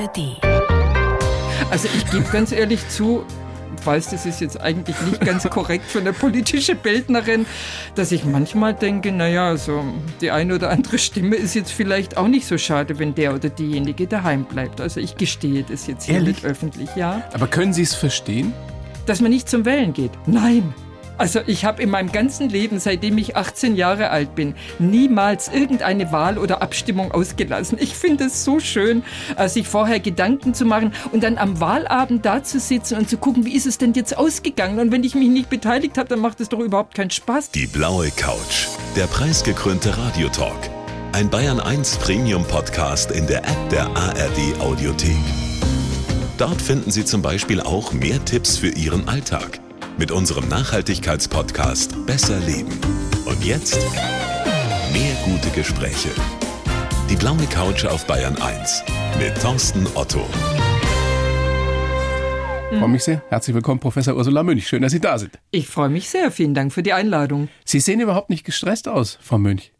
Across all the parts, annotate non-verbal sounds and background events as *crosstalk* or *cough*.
ARD. Also ich gebe ganz ehrlich zu, weiß, das ist jetzt eigentlich nicht ganz *laughs* korrekt für eine politische Bildnerin, dass ich manchmal denke, naja, also die eine oder andere Stimme ist jetzt vielleicht auch nicht so schade, wenn der oder diejenige daheim bleibt. Also ich gestehe das jetzt hier Ehrlich? mit öffentlich, ja. Aber können Sie es verstehen? Dass man nicht zum Wählen geht. Nein. Also ich habe in meinem ganzen Leben, seitdem ich 18 Jahre alt bin, niemals irgendeine Wahl oder Abstimmung ausgelassen. Ich finde es so schön, äh, sich vorher Gedanken zu machen und dann am Wahlabend da zu sitzen und zu gucken, wie ist es denn jetzt ausgegangen. Und wenn ich mich nicht beteiligt habe, dann macht es doch überhaupt keinen Spaß. Die blaue Couch. Der preisgekrönte Radiotalk. Ein Bayern 1 Premium Podcast in der App der ARD Audiothek. Dort finden Sie zum Beispiel auch mehr Tipps für Ihren Alltag mit unserem Nachhaltigkeitspodcast Besser Leben. Und jetzt mehr gute Gespräche. Die blaue Couch auf Bayern 1 mit Thorsten Otto. Ich freue mich sehr. Herzlich willkommen, Professor Ursula Münch. Schön, dass Sie da sind. Ich freue mich sehr. Vielen Dank für die Einladung. Sie sehen überhaupt nicht gestresst aus, Frau Münch.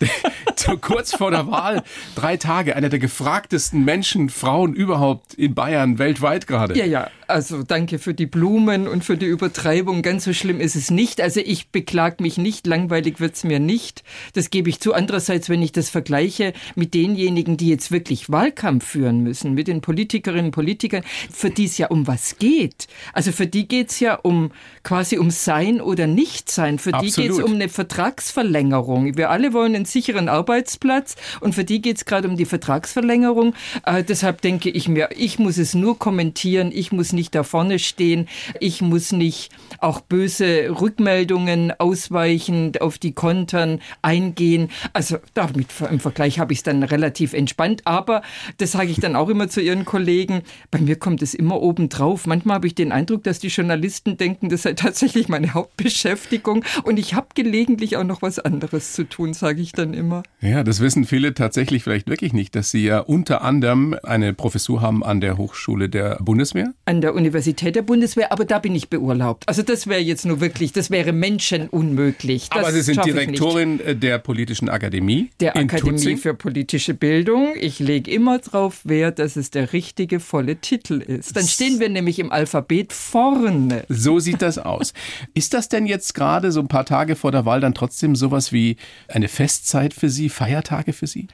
*laughs* so kurz vor der Wahl, drei Tage, einer der gefragtesten Menschen, Frauen überhaupt in Bayern, weltweit gerade. Ja, ja, also danke für die Blumen und für die Übertreibung. Ganz so schlimm ist es nicht. Also ich beklag mich nicht, langweilig wird's mir nicht. Das gebe ich zu. Andererseits, wenn ich das vergleiche mit denjenigen, die jetzt wirklich Wahlkampf führen müssen, mit den Politikerinnen und Politikern, für die es ja um was geht. Also für die geht's ja um quasi um Sein oder Nichtsein. Für die Absolut. geht's um eine Vertragsverlängerung. Wir alle wollen einen sicheren Arbeitsplatz und für die geht's gerade um die Vertragsverlängerung. Äh, deshalb denke ich mir, ich muss es nur kommentieren, ich muss nicht da vorne stehen, ich muss nicht auch böse Rückmeldungen ausweichen, auf die Kontern eingehen. Also damit im Vergleich habe ich es dann relativ entspannt, aber das sage ich dann auch immer zu Ihren Kollegen, bei mir kommt es immer oben drauf. Manchmal habe ich den Eindruck, dass die Journalisten denken, das sei tatsächlich meine Hauptbeschäftigung und ich habe gelegentlich auch noch was anderes zu tun, sage ich dann immer. Ja, das wissen viele tatsächlich vielleicht wirklich nicht, dass Sie ja unter anderem eine Professur haben an der Hochschule der Bundeswehr. An der Universität der Bundeswehr, aber da bin ich beurlaubt. Also das wäre jetzt nur wirklich, das wäre menschenunmöglich. Das Aber Sie sind. Direktorin äh, der Politischen Akademie der Akademie Tutzing. für politische Bildung. Ich lege immer drauf Wert, dass es der richtige volle Titel ist. Dann stehen wir nämlich im Alphabet vorne. So sieht das aus. Ist das denn jetzt gerade so ein paar Tage vor der Wahl dann trotzdem sowas wie eine Festzeit für Sie, Feiertage für Sie?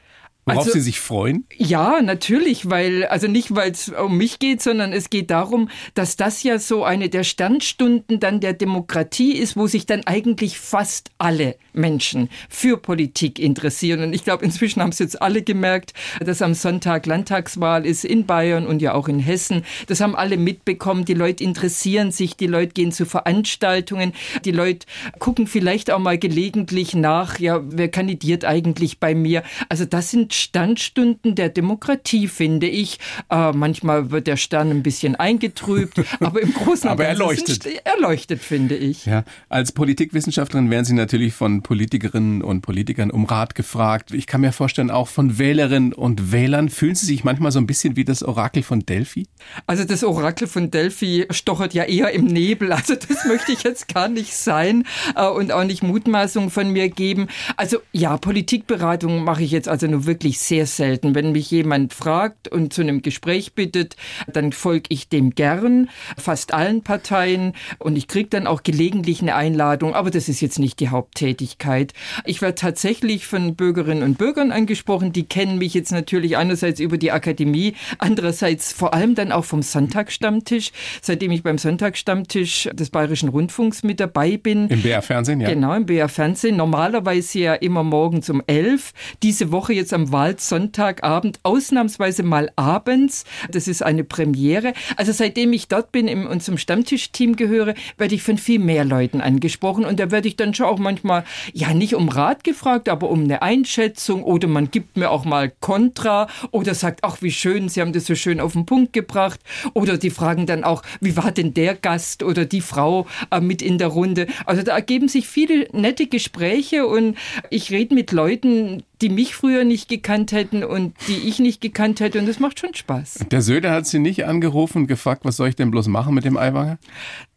Worauf Also- Sie sich freuen? Ja, natürlich, weil, also nicht, weil es um mich geht, sondern es geht darum, dass das ja so eine der Sternstunden dann der Demokratie ist, wo sich dann eigentlich fast alle Menschen für Politik interessieren. Und ich glaube, inzwischen haben es jetzt alle gemerkt, dass am Sonntag Landtagswahl ist in Bayern und ja auch in Hessen. Das haben alle mitbekommen. Die Leute interessieren sich, die Leute gehen zu Veranstaltungen, die Leute gucken vielleicht auch mal gelegentlich nach, ja, wer kandidiert eigentlich bei mir? Also das sind Standstunden der Demokratie, finde ich. Äh, manchmal wird der Stern ein bisschen eingetrübt, *laughs* aber im Großen und Ganzen leuchtet. sind- er leuchtet, finde ich. Ja, als Politikwissenschaftlerin werden Sie natürlich von Politikerinnen und Politikern um Rat gefragt. Ich kann mir vorstellen, auch von Wählerinnen und Wählern. Fühlen Sie sich manchmal so ein bisschen wie das Orakel von Delphi? Also das Orakel von Delphi stochert ja eher im Nebel. Also das *laughs* möchte ich jetzt gar nicht sein äh, und auch nicht Mutmaßungen von mir geben. Also ja, Politikberatung mache ich jetzt also nur wirklich sehr selten. Wenn mich jemand fragt und zu einem Gespräch bittet, dann folge ich dem gern, fast allen Parteien und ich kriege dann auch gelegentlich eine Einladung, aber das ist jetzt nicht die Haupttätigkeit. Ich werde tatsächlich von Bürgerinnen und Bürgern angesprochen, die kennen mich jetzt natürlich einerseits über die Akademie, andererseits vor allem dann auch vom Sonntagsstammtisch, seitdem ich beim Sonntagsstammtisch des Bayerischen Rundfunks mit dabei bin. Im BR-Fernsehen, ja. Genau, im BR Fernsehen. Normalerweise ja immer morgens um elf. Diese Woche jetzt am Wahlsonntagabend, ausnahmsweise mal abends. Das ist eine Premiere. Also seitdem ich dort bin und zum Stammtischteam gehöre, werde ich von viel mehr Leuten angesprochen. Und da werde ich dann schon auch manchmal, ja, nicht um Rat gefragt, aber um eine Einschätzung oder man gibt mir auch mal Kontra oder sagt, ach, wie schön, Sie haben das so schön auf den Punkt gebracht. Oder die fragen dann auch, wie war denn der Gast oder die Frau äh, mit in der Runde? Also da ergeben sich viele nette Gespräche und ich rede mit Leuten, die mich früher nicht gekannt hätten und die ich nicht gekannt hätte. Und das macht schon Spaß. Der Söder hat Sie nicht angerufen und gefragt, was soll ich denn bloß machen mit dem Eiwanger?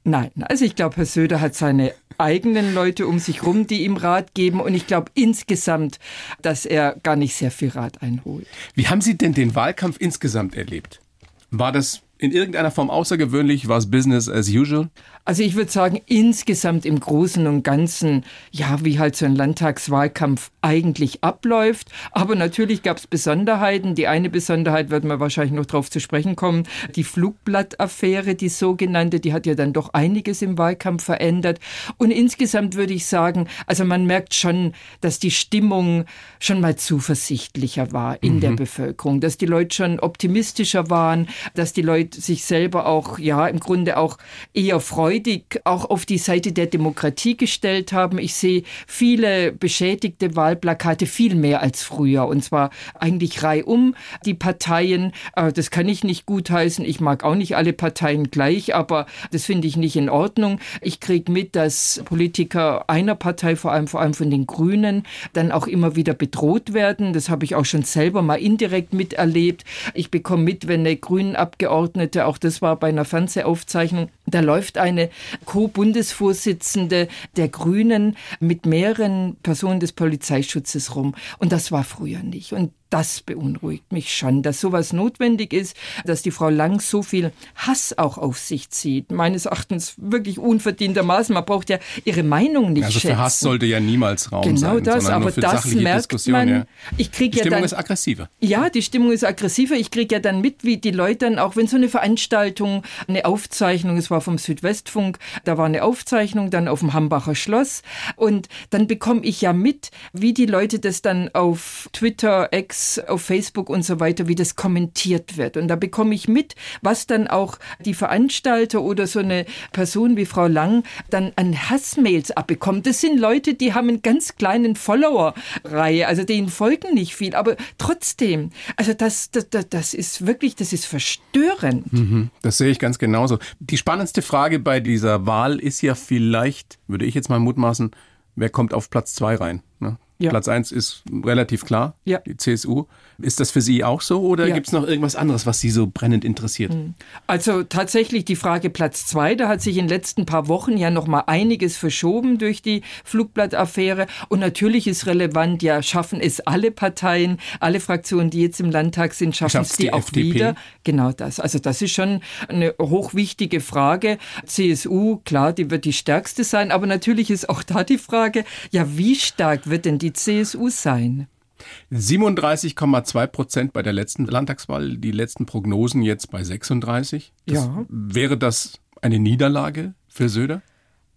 Nein, also ich glaube, Herr Söder hat seine eigenen Leute um sich rum, die ihm Rat geben. Und ich glaube insgesamt, dass er gar nicht sehr viel Rat einholt. Wie haben Sie denn den Wahlkampf insgesamt erlebt? War das in irgendeiner Form außergewöhnlich? War es Business as usual? Also ich würde sagen, insgesamt im Großen und Ganzen, ja, wie halt so ein Landtagswahlkampf eigentlich abläuft. Aber natürlich gab es Besonderheiten. Die eine Besonderheit wird man wahrscheinlich noch darauf zu sprechen kommen. Die Flugblattaffäre, die sogenannte, die hat ja dann doch einiges im Wahlkampf verändert. Und insgesamt würde ich sagen, also man merkt schon, dass die Stimmung schon mal zuversichtlicher war in mhm. der Bevölkerung, dass die Leute schon optimistischer waren, dass die Leute sich selber auch, ja, im Grunde auch eher freudig auch auf die Seite der Demokratie gestellt haben. Ich sehe viele beschädigte Wahlplakate viel mehr als früher und zwar eigentlich reihum die Parteien. Äh, das kann ich nicht gutheißen. Ich mag auch nicht alle Parteien gleich, aber das finde ich nicht in Ordnung. Ich kriege mit, dass Politiker einer Partei, vor allem vor allem von den Grünen, dann auch immer wieder bedroht werden. Das habe ich auch schon selber mal indirekt miterlebt. Ich bekomme mit, wenn eine Grünen Abgeordnete, auch das war bei einer Fernsehaufzeichnung, da läuft eine Co-Bundesvorsitzende der Grünen mit mehreren Personen des Polizeischutzes rum. Und das war früher nicht. Und das beunruhigt mich schon, dass sowas notwendig ist, dass die Frau Lang so viel Hass auch auf sich zieht. Meines Erachtens wirklich unverdientermaßen. Man braucht ja ihre Meinung nicht also schätzen. für Hass sollte ja niemals Raum genau sein. Genau das, aber das merkt Diskussion, man. Ja. Ich krieg die ja Stimmung dann, ist aggressiver. Ja, die Stimmung ist aggressiver. Ich kriege ja dann mit, wie die Leute dann, auch wenn so eine Veranstaltung, eine Aufzeichnung, es war vom Südwestfunk, da war eine Aufzeichnung dann auf dem Hambacher Schloss und dann bekomme ich ja mit, wie die Leute das dann auf Twitter, X, auf Facebook und so weiter, wie das kommentiert wird. Und da bekomme ich mit, was dann auch die Veranstalter oder so eine Person wie Frau Lang dann an Hassmails abbekommt. Das sind Leute, die haben einen ganz kleinen Follower-Reihe, also denen folgen nicht viel, aber trotzdem, also das, das, das ist wirklich, das ist verstörend. Mhm, das sehe ich ganz genauso. Die spannendste Frage bei dieser Wahl ist ja vielleicht, würde ich jetzt mal mutmaßen, wer kommt auf Platz zwei rein? Ne? Ja. Platz eins ist relativ klar, ja. die CSU. Ist das für Sie auch so oder ja. gibt es noch irgendwas anderes, was Sie so brennend interessiert? Hm. Also tatsächlich die Frage Platz zwei, da hat sich in den letzten paar Wochen ja noch mal einiges verschoben durch die Flugblattaffäre und natürlich ist relevant, ja, schaffen es alle Parteien, alle Fraktionen, die jetzt im Landtag sind, schaffen es die, die, auch FDP? wieder. Genau das. Also das ist schon eine hochwichtige Frage. CSU, klar, die wird die stärkste sein, aber natürlich ist auch da die Frage, ja, wie stark wird denn die CSU sein? 37,2 Prozent bei der letzten Landtagswahl, die letzten Prognosen jetzt bei 36. Das ja. Wäre das eine Niederlage für Söder?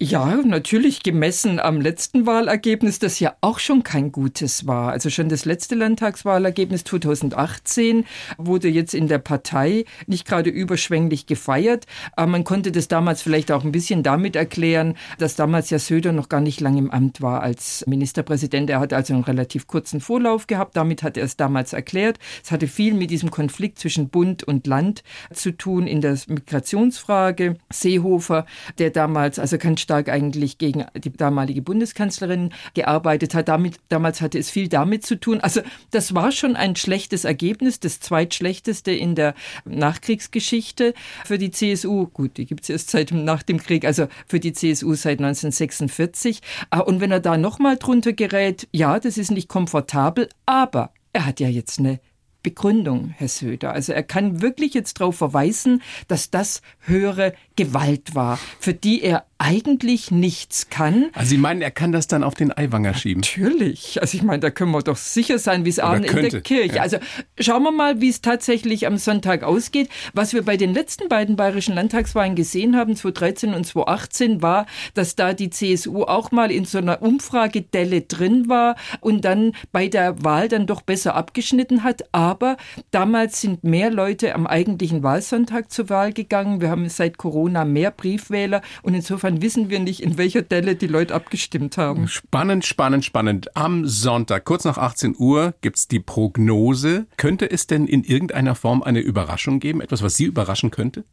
Ja, natürlich gemessen am letzten Wahlergebnis, das ja auch schon kein gutes war. Also schon das letzte Landtagswahlergebnis 2018 wurde jetzt in der Partei nicht gerade überschwänglich gefeiert. Aber man konnte das damals vielleicht auch ein bisschen damit erklären, dass damals ja Söder noch gar nicht lange im Amt war als Ministerpräsident. Er hat also einen relativ kurzen Vorlauf gehabt. Damit hat er es damals erklärt. Es hatte viel mit diesem Konflikt zwischen Bund und Land zu tun in der Migrationsfrage. Seehofer, der damals also kein stark eigentlich gegen die damalige Bundeskanzlerin gearbeitet hat. Damit, damals hatte es viel damit zu tun. Also das war schon ein schlechtes Ergebnis, das zweitschlechteste in der Nachkriegsgeschichte für die CSU. Gut, die gibt es erst seit nach dem Krieg, also für die CSU seit 1946. Ah, und wenn er da nochmal drunter gerät, ja, das ist nicht komfortabel, aber er hat ja jetzt eine Begründung, Herr Söder. Also er kann wirklich jetzt darauf verweisen, dass das höhere Gewalt war, für die er eigentlich nichts kann. Also Sie meinen, er kann das dann auf den Eiwanger schieben? Natürlich. Also ich meine, da können wir doch sicher sein, wie es Abend in der Kirche. Ja. Also schauen wir mal, wie es tatsächlich am Sonntag ausgeht. Was wir bei den letzten beiden bayerischen Landtagswahlen gesehen haben, 2013 und 2018, war, dass da die CSU auch mal in so einer Umfragedelle drin war und dann bei der Wahl dann doch besser abgeschnitten hat. Aber damals sind mehr Leute am eigentlichen Wahlsonntag zur Wahl gegangen. Wir haben seit Corona mehr Briefwähler und Insofern wissen wir nicht, in welcher Delle die Leute abgestimmt haben. Spannend, spannend, spannend. Am Sonntag, kurz nach 18 Uhr, gibt es die Prognose. Könnte es denn in irgendeiner Form eine Überraschung geben? Etwas, was Sie überraschen könnte?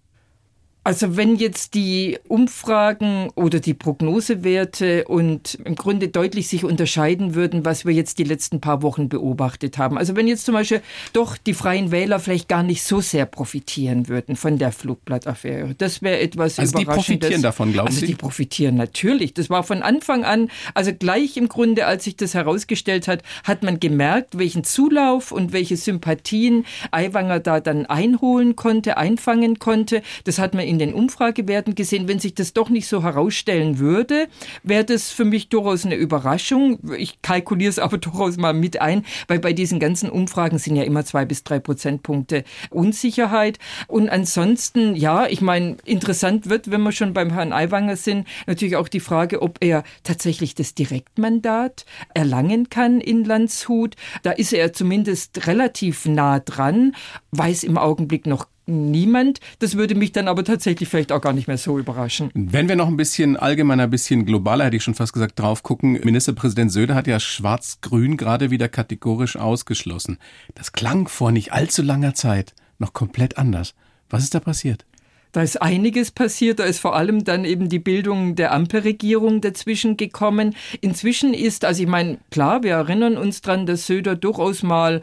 Also wenn jetzt die Umfragen oder die Prognosewerte und im Grunde deutlich sich unterscheiden würden, was wir jetzt die letzten paar Wochen beobachtet haben. Also wenn jetzt zum Beispiel doch die freien Wähler vielleicht gar nicht so sehr profitieren würden von der Flugblattaffäre. Das wäre etwas also Überraschendes. die profitieren davon, glauben also Sie? Also die profitieren natürlich. Das war von Anfang an, also gleich im Grunde, als sich das herausgestellt hat, hat man gemerkt, welchen Zulauf und welche Sympathien Aiwanger da dann einholen konnte, einfangen konnte. Das hat man in in den Umfragewerten gesehen. Wenn sich das doch nicht so herausstellen würde, wäre das für mich durchaus eine Überraschung. Ich kalkuliere es aber *laughs* durchaus mal mit ein, weil bei diesen ganzen Umfragen sind ja immer zwei bis drei Prozentpunkte Unsicherheit. Und ansonsten, ja, ich meine, interessant wird, wenn wir schon beim Herrn Aiwanger sind, natürlich auch die Frage, ob er tatsächlich das Direktmandat erlangen kann in Landshut. Da ist er zumindest relativ nah dran, weiß im Augenblick noch niemand. Das würde mich dann aber tatsächlich vielleicht auch gar nicht mehr so überraschen. Wenn wir noch ein bisschen allgemeiner, ein bisschen globaler, hätte ich schon fast gesagt, drauf gucken. Ministerpräsident Söder hat ja Schwarz-Grün gerade wieder kategorisch ausgeschlossen. Das klang vor nicht allzu langer Zeit noch komplett anders. Was ist da passiert? Da ist einiges passiert. Da ist vor allem dann eben die Bildung der Ampelregierung dazwischen gekommen. Inzwischen ist, also ich meine, klar, wir erinnern uns dran, dass Söder durchaus mal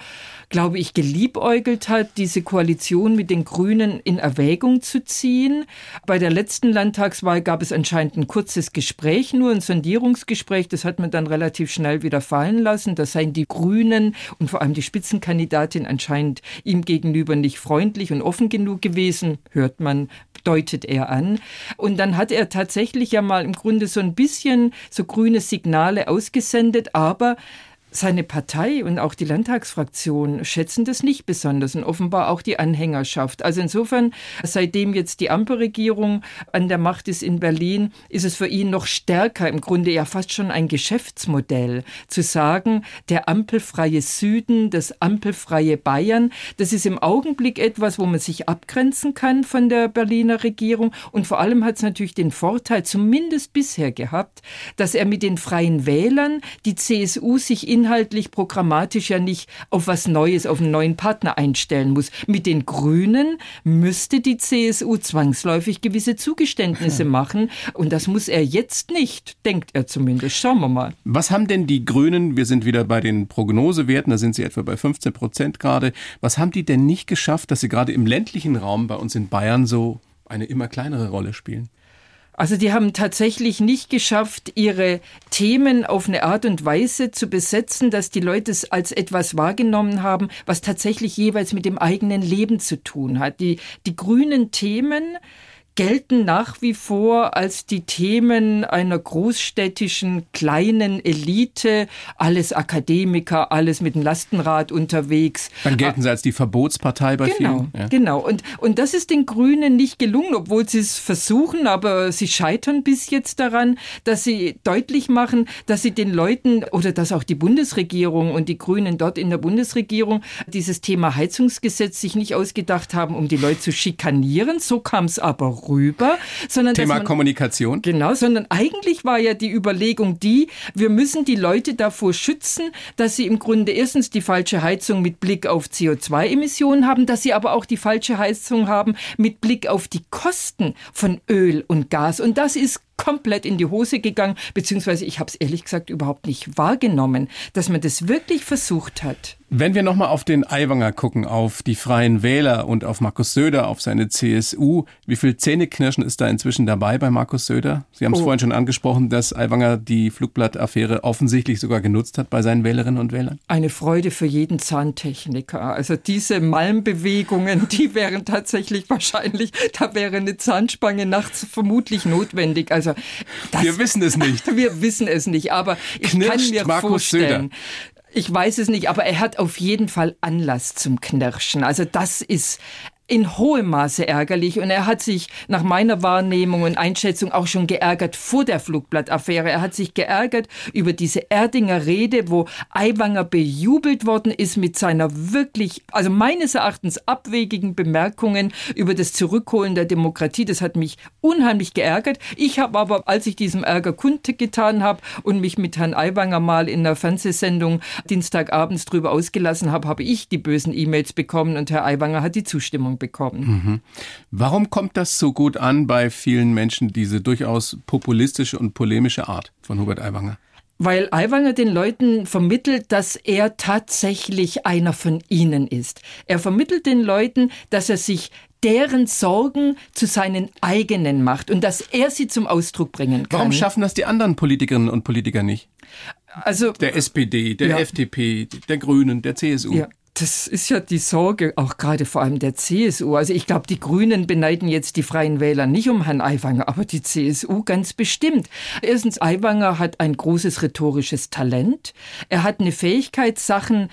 glaube ich, geliebäugelt hat, diese Koalition mit den Grünen in Erwägung zu ziehen. Bei der letzten Landtagswahl gab es anscheinend ein kurzes Gespräch, nur ein Sondierungsgespräch. Das hat man dann relativ schnell wieder fallen lassen. Da seien die Grünen und vor allem die Spitzenkandidatin anscheinend ihm gegenüber nicht freundlich und offen genug gewesen. Hört man, deutet er an. Und dann hat er tatsächlich ja mal im Grunde so ein bisschen so grüne Signale ausgesendet, aber seine Partei und auch die Landtagsfraktion schätzen das nicht besonders und offenbar auch die Anhängerschaft. Also insofern, seitdem jetzt die Ampelregierung an der Macht ist in Berlin, ist es für ihn noch stärker, im Grunde ja fast schon ein Geschäftsmodell, zu sagen, der ampelfreie Süden, das ampelfreie Bayern, das ist im Augenblick etwas, wo man sich abgrenzen kann von der Berliner Regierung. Und vor allem hat es natürlich den Vorteil, zumindest bisher gehabt, dass er mit den freien Wählern die CSU sich in inhaltlich, programmatisch ja nicht auf was Neues, auf einen neuen Partner einstellen muss. Mit den Grünen müsste die CSU zwangsläufig gewisse Zugeständnisse *laughs* machen. Und das muss er jetzt nicht, denkt er zumindest. Schauen wir mal. Was haben denn die Grünen, wir sind wieder bei den Prognosewerten, da sind sie etwa bei 15 Prozent gerade, was haben die denn nicht geschafft, dass sie gerade im ländlichen Raum bei uns in Bayern so eine immer kleinere Rolle spielen? Also die haben tatsächlich nicht geschafft, ihre Themen auf eine Art und Weise zu besetzen, dass die Leute es als etwas wahrgenommen haben, was tatsächlich jeweils mit dem eigenen Leben zu tun hat. Die, die grünen Themen, gelten nach wie vor als die Themen einer großstädtischen kleinen Elite, alles Akademiker, alles mit dem Lastenrad unterwegs. Dann gelten sie als die Verbotspartei bei genau, vielen. Ja. Genau, und, und das ist den Grünen nicht gelungen, obwohl sie es versuchen, aber sie scheitern bis jetzt daran, dass sie deutlich machen, dass sie den Leuten oder dass auch die Bundesregierung und die Grünen dort in der Bundesregierung dieses Thema Heizungsgesetz sich nicht ausgedacht haben, um die Leute zu schikanieren. So kam es aber rüber, sondern Thema man, Kommunikation. Genau, sondern eigentlich war ja die Überlegung die, wir müssen die Leute davor schützen, dass sie im Grunde erstens die falsche Heizung mit Blick auf CO2-Emissionen haben, dass sie aber auch die falsche Heizung haben mit Blick auf die Kosten von Öl und Gas. Und das ist komplett in die Hose gegangen, beziehungsweise ich habe es ehrlich gesagt überhaupt nicht wahrgenommen, dass man das wirklich versucht hat. Wenn wir nochmal auf den Aiwanger gucken, auf die Freien Wähler und auf Markus Söder, auf seine CSU, wie viel Zähneknirschen ist da inzwischen dabei bei Markus Söder? Sie haben es oh. vorhin schon angesprochen, dass Aiwanger die Flugblattaffäre offensichtlich sogar genutzt hat bei seinen Wählerinnen und Wählern. Eine Freude für jeden Zahntechniker. Also diese Malmbewegungen, *laughs* die wären tatsächlich wahrscheinlich, da wäre eine Zahnspange nachts vermutlich notwendig. Also das, wir wissen es nicht. *laughs* Wir wissen es nicht, aber ich Knirscht kann mir Markus vorstellen, Söder. Ich weiß es nicht, aber er hat auf jeden Fall Anlass zum Knirschen. Also das ist in hohem Maße ärgerlich und er hat sich nach meiner Wahrnehmung und Einschätzung auch schon geärgert vor der Flugblattaffäre. Er hat sich geärgert über diese Erdinger Rede, wo Aiwanger bejubelt worden ist mit seiner wirklich, also meines Erachtens abwegigen Bemerkungen über das Zurückholen der Demokratie. Das hat mich unheimlich geärgert. Ich habe aber, als ich diesem Ärger kundgetan habe und mich mit Herrn Aiwanger mal in einer Fernsehsendung Dienstagabends drüber ausgelassen habe, habe ich die bösen E-Mails bekommen und Herr Aiwanger hat die Zustimmung bekommen. Mhm. Warum kommt das so gut an bei vielen Menschen, diese durchaus populistische und polemische Art von Hubert Aiwanger? weil Aiwanger den Leuten vermittelt, dass er tatsächlich einer von ihnen ist. Er vermittelt den Leuten, dass er sich deren Sorgen zu seinen eigenen macht und dass er sie zum Ausdruck bringen kann. Warum schaffen das die anderen Politikerinnen und Politiker nicht? Also der SPD, der ja. FDP, der Grünen, der CSU. Ja. Das ist ja die Sorge, auch gerade vor allem der CSU. Also ich glaube, die Grünen beneiden jetzt die Freien Wähler nicht um Herrn Aiwanger, aber die CSU ganz bestimmt. Erstens, Aiwanger hat ein großes rhetorisches Talent. Er hat eine Fähigkeit, Sachen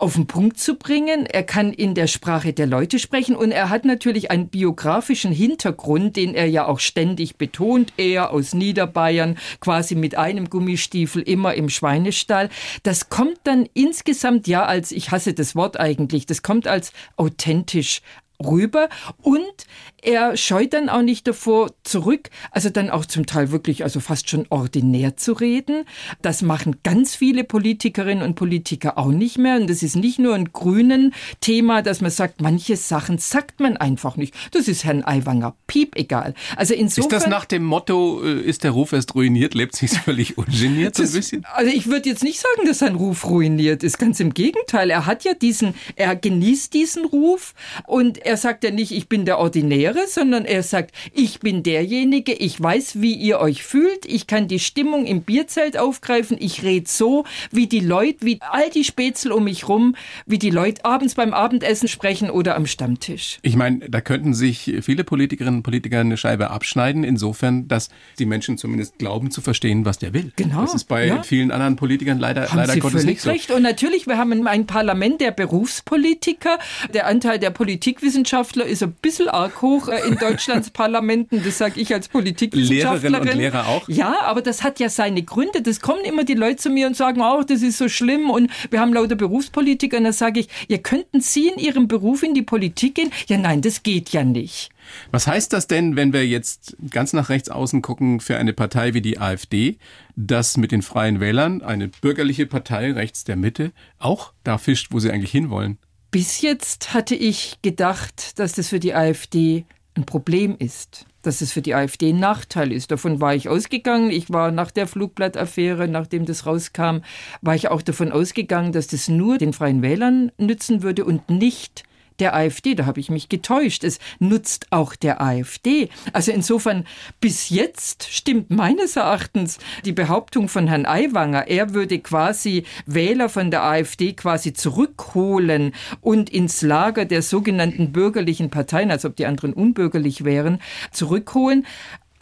auf den Punkt zu bringen. Er kann in der Sprache der Leute sprechen und er hat natürlich einen biografischen Hintergrund, den er ja auch ständig betont. Er aus Niederbayern, quasi mit einem Gummistiefel immer im Schweinestall. Das kommt dann insgesamt ja als, ich hasse das Wort eigentlich, das kommt als authentisch rüber und er scheut dann auch nicht davor zurück, also dann auch zum Teil wirklich, also fast schon ordinär zu reden. Das machen ganz viele Politikerinnen und Politiker auch nicht mehr. Und das ist nicht nur ein grünen Thema, dass man sagt, manche Sachen sagt man einfach nicht. Das ist Herrn Aiwanger piep egal. Also insofern. Ist das nach dem Motto, äh, ist der Ruf erst ruiniert, lebt sich völlig *laughs* ungeniert so ein bisschen? Also ich würde jetzt nicht sagen, dass sein Ruf ruiniert ist. Ganz im Gegenteil. Er hat ja diesen, er genießt diesen Ruf und er sagt ja nicht, ich bin der Ordinäre, sondern er sagt, ich bin derjenige, ich weiß, wie ihr euch fühlt, ich kann die Stimmung im Bierzelt aufgreifen, ich rede so, wie die Leute, wie all die Spätzle um mich rum, wie die Leute abends beim Abendessen sprechen oder am Stammtisch. Ich meine, da könnten sich viele Politikerinnen und Politiker eine Scheibe abschneiden, insofern, dass die Menschen zumindest glauben zu verstehen, was der will. Genau. Das ist bei ja. vielen anderen Politikern leider, haben leider Sie Gottes nicht so. recht. Und natürlich, wir haben ein Parlament der Berufspolitiker. Der Anteil der Politikwissenschaftler Wissenschaftler ist ein bisschen arg hoch äh, in Deutschlands *laughs* Parlamenten. Das sage ich als Politikwissenschaftlerin. Lehrerinnen und Lehrer auch? Ja, aber das hat ja seine Gründe. Das kommen immer die Leute zu mir und sagen, oh, das ist so schlimm und wir haben lauter Berufspolitiker. Und da sage ich, ja, könnten Sie in Ihrem Beruf in die Politik gehen? Ja, nein, das geht ja nicht. Was heißt das denn, wenn wir jetzt ganz nach rechts außen gucken für eine Partei wie die AfD, dass mit den Freien Wählern eine bürgerliche Partei rechts der Mitte auch da fischt, wo sie eigentlich hinwollen? Bis jetzt hatte ich gedacht, dass das für die AfD ein Problem ist, dass es für die AfD ein Nachteil ist. Davon war ich ausgegangen. Ich war nach der Flugblattaffäre, nachdem das rauskam, war ich auch davon ausgegangen, dass das nur den Freien Wählern nützen würde und nicht der AfD. Da habe ich mich getäuscht. Es nutzt auch der AfD. Also insofern, bis jetzt stimmt meines Erachtens die Behauptung von Herrn Aiwanger, er würde quasi Wähler von der AfD quasi zurückholen und ins Lager der sogenannten bürgerlichen Parteien, als ob die anderen unbürgerlich wären, zurückholen.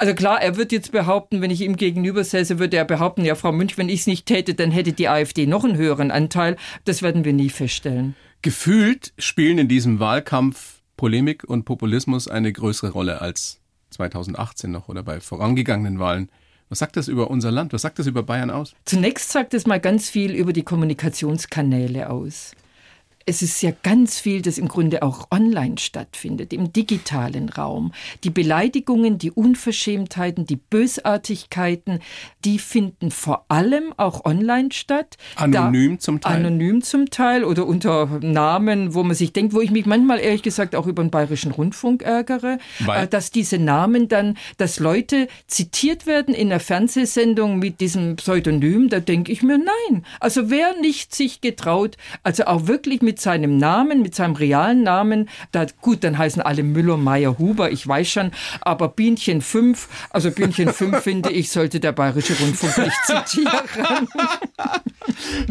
Also klar, er wird jetzt behaupten, wenn ich ihm gegenüber säße, würde er behaupten, ja, Frau Münch, wenn ich es nicht täte, dann hätte die AfD noch einen höheren Anteil. Das werden wir nie feststellen. Gefühlt spielen in diesem Wahlkampf Polemik und Populismus eine größere Rolle als 2018 noch oder bei vorangegangenen Wahlen. Was sagt das über unser Land? Was sagt das über Bayern aus? Zunächst sagt es mal ganz viel über die Kommunikationskanäle aus es ist ja ganz viel, das im Grunde auch online stattfindet, im digitalen Raum. Die Beleidigungen, die Unverschämtheiten, die Bösartigkeiten, die finden vor allem auch online statt. Anonym da, zum Teil. Anonym zum Teil oder unter Namen, wo man sich denkt, wo ich mich manchmal ehrlich gesagt auch über den Bayerischen Rundfunk ärgere, Weil? Äh, dass diese Namen dann, dass Leute zitiert werden in einer Fernsehsendung mit diesem Pseudonym, da denke ich mir, nein. Also wer nicht sich getraut, also auch wirklich mit mit seinem Namen, mit seinem realen Namen, da, gut, dann heißen alle Müller, Meier, Huber, ich weiß schon, aber Bienchen 5, also Bienchen 5 *laughs* finde ich, sollte der Bayerische Rundfunk nicht zitieren.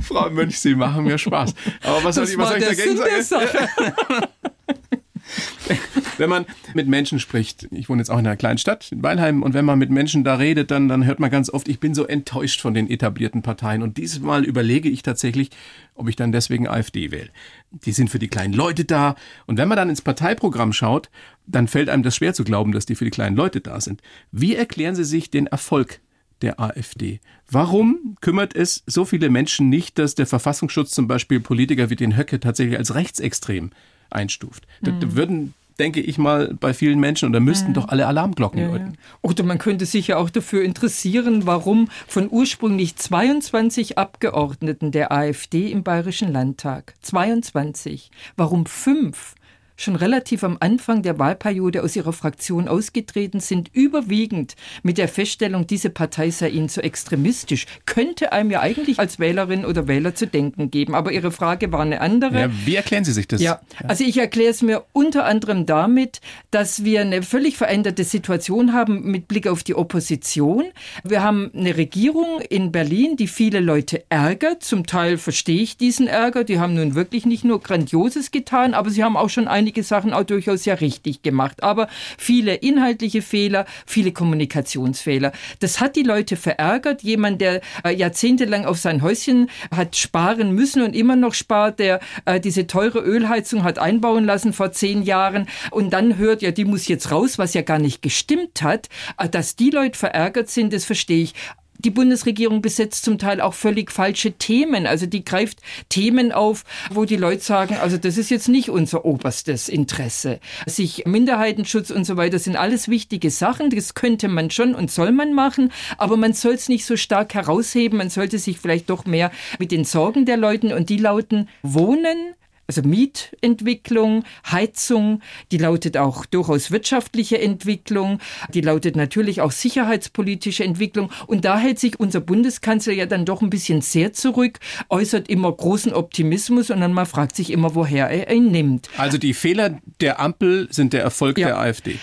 Frau Mönch, Sie machen mir Spaß. Aber was soll ich, was soll ich dagegen sagen? *laughs* *laughs* wenn man mit Menschen spricht, ich wohne jetzt auch in einer kleinen Stadt, in Weilheim, und wenn man mit Menschen da redet, dann, dann hört man ganz oft, ich bin so enttäuscht von den etablierten Parteien. Und dieses Mal überlege ich tatsächlich, ob ich dann deswegen AfD wähle. Die sind für die kleinen Leute da. Und wenn man dann ins Parteiprogramm schaut, dann fällt einem das schwer zu glauben, dass die für die kleinen Leute da sind. Wie erklären Sie sich den Erfolg der AfD. Warum kümmert es so viele Menschen nicht, dass der Verfassungsschutz zum Beispiel Politiker wie den Höcke tatsächlich als rechtsextrem einstuft? Mhm. Da würden denke ich mal, bei vielen Menschen und da müssten mhm. doch alle Alarmglocken ja, läuten. Ja. Oder man könnte sich ja auch dafür interessieren, warum von ursprünglich 22 Abgeordneten der AfD im Bayerischen Landtag, 22, warum fünf schon relativ am Anfang der Wahlperiode aus ihrer Fraktion ausgetreten sind, überwiegend mit der Feststellung, diese Partei sei ihnen zu extremistisch, könnte einem ja eigentlich als Wählerin oder Wähler zu denken geben. Aber Ihre Frage war eine andere. Ja, wie erklären Sie sich das? Ja, also ich erkläre es mir unter anderem damit, dass wir eine völlig veränderte Situation haben mit Blick auf die Opposition. Wir haben eine Regierung in Berlin, die viele Leute ärgert. Zum Teil verstehe ich diesen Ärger. Die haben nun wirklich nicht nur Grandioses getan, aber sie haben auch schon einige Sachen auch durchaus ja richtig gemacht. Aber viele inhaltliche Fehler, viele Kommunikationsfehler. Das hat die Leute verärgert. Jemand, der äh, jahrzehntelang auf sein Häuschen hat sparen müssen und immer noch spart, der äh, diese teure Ölheizung hat einbauen lassen vor zehn Jahren und dann hört, ja, die muss jetzt raus, was ja gar nicht gestimmt hat. Äh, dass die Leute verärgert sind, das verstehe ich die Bundesregierung besetzt zum Teil auch völlig falsche Themen. Also die greift Themen auf, wo die Leute sagen, also das ist jetzt nicht unser oberstes Interesse. Sich Minderheitenschutz und so weiter sind alles wichtige Sachen. Das könnte man schon und soll man machen, aber man soll es nicht so stark herausheben. Man sollte sich vielleicht doch mehr mit den Sorgen der Leuten und die lauten Wohnen, also Mietentwicklung, Heizung, die lautet auch durchaus wirtschaftliche Entwicklung, die lautet natürlich auch sicherheitspolitische Entwicklung. Und da hält sich unser Bundeskanzler ja dann doch ein bisschen sehr zurück, äußert immer großen Optimismus und dann mal fragt sich immer, woher er ihn nimmt. Also die Fehler der Ampel sind der Erfolg ja. der AfD.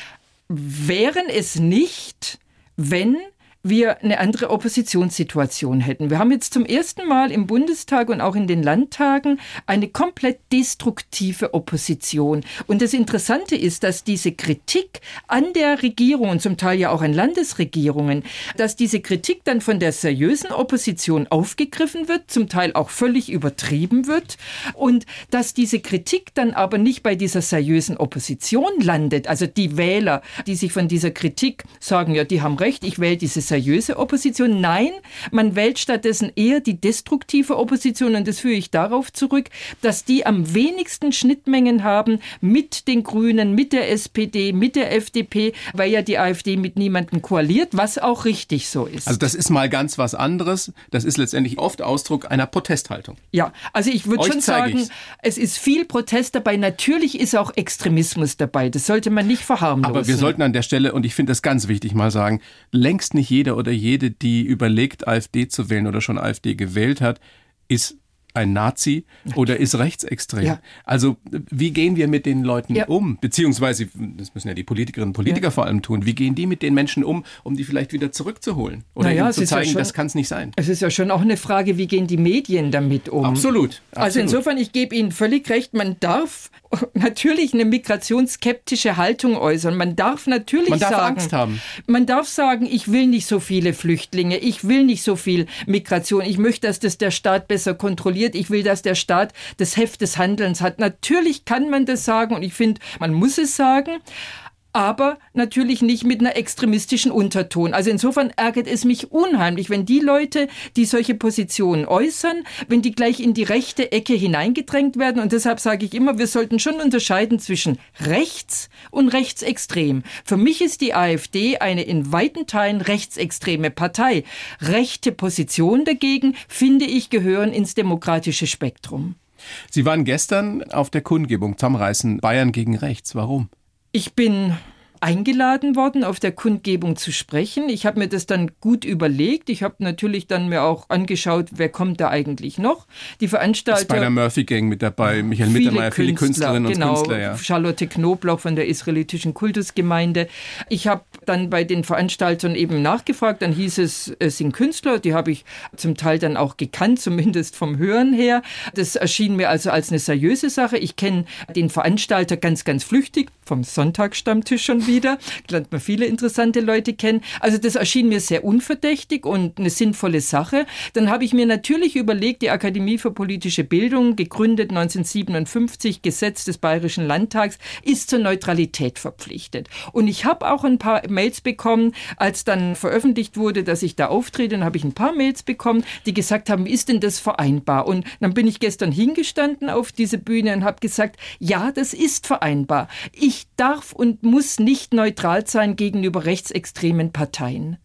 Wären es nicht, wenn wir eine andere Oppositionssituation hätten. Wir haben jetzt zum ersten Mal im Bundestag und auch in den Landtagen eine komplett destruktive Opposition. Und das Interessante ist, dass diese Kritik an der Regierung und zum Teil ja auch an Landesregierungen, dass diese Kritik dann von der seriösen Opposition aufgegriffen wird, zum Teil auch völlig übertrieben wird und dass diese Kritik dann aber nicht bei dieser seriösen Opposition landet. Also die Wähler, die sich von dieser Kritik sagen, ja, die haben recht, ich wähle diese seriöse Opposition. Nein, man wählt stattdessen eher die destruktive Opposition und das führe ich darauf zurück, dass die am wenigsten Schnittmengen haben mit den Grünen, mit der SPD, mit der FDP, weil ja die AfD mit niemandem koaliert, was auch richtig so ist. Also das ist mal ganz was anderes. Das ist letztendlich oft Ausdruck einer Protesthaltung. Ja, also ich würde schon sagen, ich's. es ist viel Protest dabei. Natürlich ist auch Extremismus dabei. Das sollte man nicht verharmlosen. Aber wir sollten an der Stelle, und ich finde das ganz wichtig, mal sagen, längst nicht jeder oder jede, die überlegt, AfD zu wählen oder schon AfD gewählt hat, ist ein Nazi oder ist rechtsextrem. Ja. Also wie gehen wir mit den Leuten ja. um? Beziehungsweise, das müssen ja die Politikerinnen und Politiker ja. vor allem tun, wie gehen die mit den Menschen um, um die vielleicht wieder zurückzuholen? Oder naja, zu zeigen, schon, das kann es nicht sein. Es ist ja schon auch eine Frage, wie gehen die Medien damit um? Absolut. absolut. Also insofern, ich gebe Ihnen völlig recht, man darf *laughs* natürlich eine migrationsskeptische Haltung äußern. Man darf natürlich man darf sagen, Angst haben. man darf sagen, ich will nicht so viele Flüchtlinge, ich will nicht so viel Migration, ich möchte, dass das der Staat besser kontrolliert, ich will, dass der Staat das Heft des Handelns hat. Natürlich kann man das sagen und ich finde, man muss es sagen aber natürlich nicht mit einer extremistischen Unterton. Also insofern ärgert es mich unheimlich, wenn die Leute, die solche Positionen äußern, wenn die gleich in die rechte Ecke hineingedrängt werden. Und deshalb sage ich immer, wir sollten schon unterscheiden zwischen rechts und rechtsextrem. Für mich ist die AfD eine in weiten Teilen rechtsextreme Partei. Rechte Positionen dagegen, finde ich, gehören ins demokratische Spektrum. Sie waren gestern auf der Kundgebung Zusammenreißen Bayern gegen rechts. Warum? Ich bin eingeladen worden, auf der Kundgebung zu sprechen. Ich habe mir das dann gut überlegt. Ich habe natürlich dann mir auch angeschaut, wer kommt da eigentlich noch. Die Veranstalter. Spider Murphy Gang mit dabei, Michael viele Mittermeier, viele Künstlerinnen genau, und Künstler. Ja. Charlotte Knoblauch von der israelitischen Kultusgemeinde. Ich habe dann bei den Veranstaltern eben nachgefragt. Dann hieß es, es sind Künstler. Die habe ich zum Teil dann auch gekannt, zumindest vom Hören her. Das erschien mir also als eine seriöse Sache. Ich kenne den Veranstalter ganz, ganz flüchtig vom Sonntagsstammtisch schon wieder. Lernt man viele interessante Leute kennen. Also das erschien mir sehr unverdächtig und eine sinnvolle Sache. Dann habe ich mir natürlich überlegt, die Akademie für politische Bildung, gegründet 1957, Gesetz des Bayerischen Landtags, ist zur Neutralität verpflichtet. Und ich habe auch ein paar Mails bekommen, als dann veröffentlicht wurde, dass ich da auftrete, dann habe ich ein paar Mails bekommen, die gesagt haben, ist denn das vereinbar? Und dann bin ich gestern hingestanden auf diese Bühne und habe gesagt, ja, das ist vereinbar. Ich darf und muss nicht neutral sein gegenüber rechtsextremen Parteien.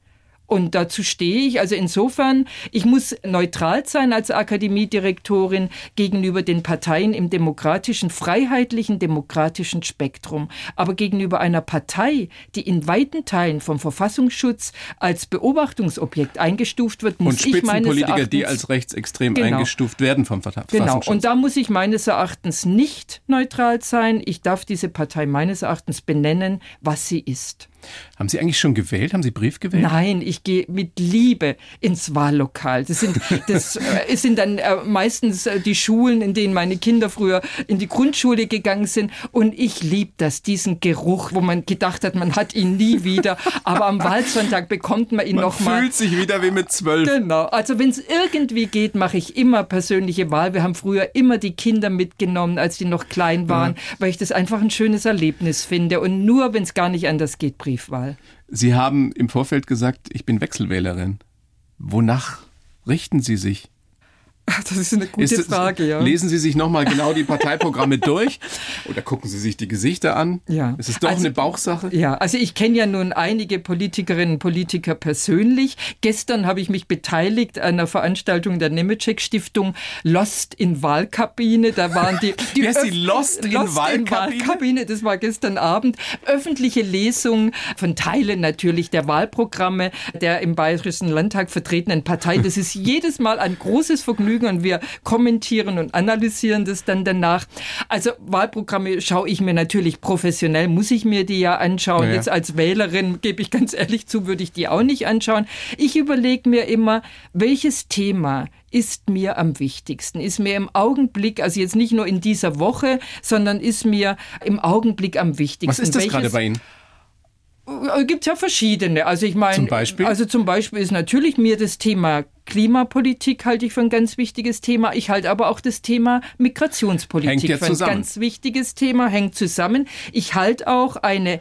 Und dazu stehe ich. Also insofern, ich muss neutral sein als Akademiedirektorin gegenüber den Parteien im demokratischen, freiheitlichen, demokratischen Spektrum. Aber gegenüber einer Partei, die in weiten Teilen vom Verfassungsschutz als Beobachtungsobjekt eingestuft wird, muss Und ich meines Erachtens... die als rechtsextrem genau, eingestuft werden vom Verfassungsschutz. Genau. Und da muss ich meines Erachtens nicht neutral sein. Ich darf diese Partei meines Erachtens benennen, was sie ist. Haben Sie eigentlich schon gewählt? Haben Sie Brief gewählt? Nein, ich gehe mit Liebe ins Wahllokal. Das sind, das *laughs* äh, sind dann äh, meistens äh, die Schulen, in denen meine Kinder früher in die Grundschule gegangen sind. Und ich liebe das, diesen Geruch, wo man gedacht hat, man hat ihn nie wieder. Aber am Wahlsonntag bekommt man ihn nochmal. Man fühlt sich wieder wie mit zwölf. Genau. Also wenn es irgendwie geht, mache ich immer persönliche Wahl. Wir haben früher immer die Kinder mitgenommen, als die noch klein waren, ja. weil ich das einfach ein schönes Erlebnis finde. Und nur, wenn es gar nicht anders geht, Briefwahl. Sie haben im Vorfeld gesagt, ich bin Wechselwählerin. Wonach richten Sie sich? *laughs* Das ist eine gute ist, Frage, ja. Lesen Sie sich nochmal genau die Parteiprogramme *laughs* durch oder gucken Sie sich die Gesichter an? Ja. Es ist doch also, eine Bauchsache. Ja, also ich kenne ja nun einige Politikerinnen und Politiker persönlich. Gestern habe ich mich beteiligt an einer Veranstaltung der Nemetschek Stiftung Lost in Wahlkabine. Da waren die, *laughs* die Wer ist die Lost, in, Lost Wahlkabine? in Wahlkabine? Das war gestern Abend. Öffentliche Lesung von Teilen natürlich der Wahlprogramme der im Bayerischen Landtag vertretenen Partei. Das ist jedes Mal ein großes Vergnügen Vergnügen und wir kommentieren und analysieren das dann danach. Also Wahlprogramme schaue ich mir natürlich professionell, muss ich mir die ja anschauen. Ja. Jetzt als Wählerin, gebe ich ganz ehrlich zu, würde ich die auch nicht anschauen. Ich überlege mir immer, welches Thema ist mir am wichtigsten, ist mir im Augenblick, also jetzt nicht nur in dieser Woche, sondern ist mir im Augenblick am wichtigsten. Was ist das gerade bei Ihnen? Äh, Gibt es ja verschiedene. Also ich meine, zum Beispiel? also zum Beispiel ist natürlich mir das Thema Klimapolitik halte ich für ein ganz wichtiges Thema. Ich halte aber auch das Thema Migrationspolitik ja für ein zusammen. ganz wichtiges Thema, hängt zusammen. Ich halte auch eine,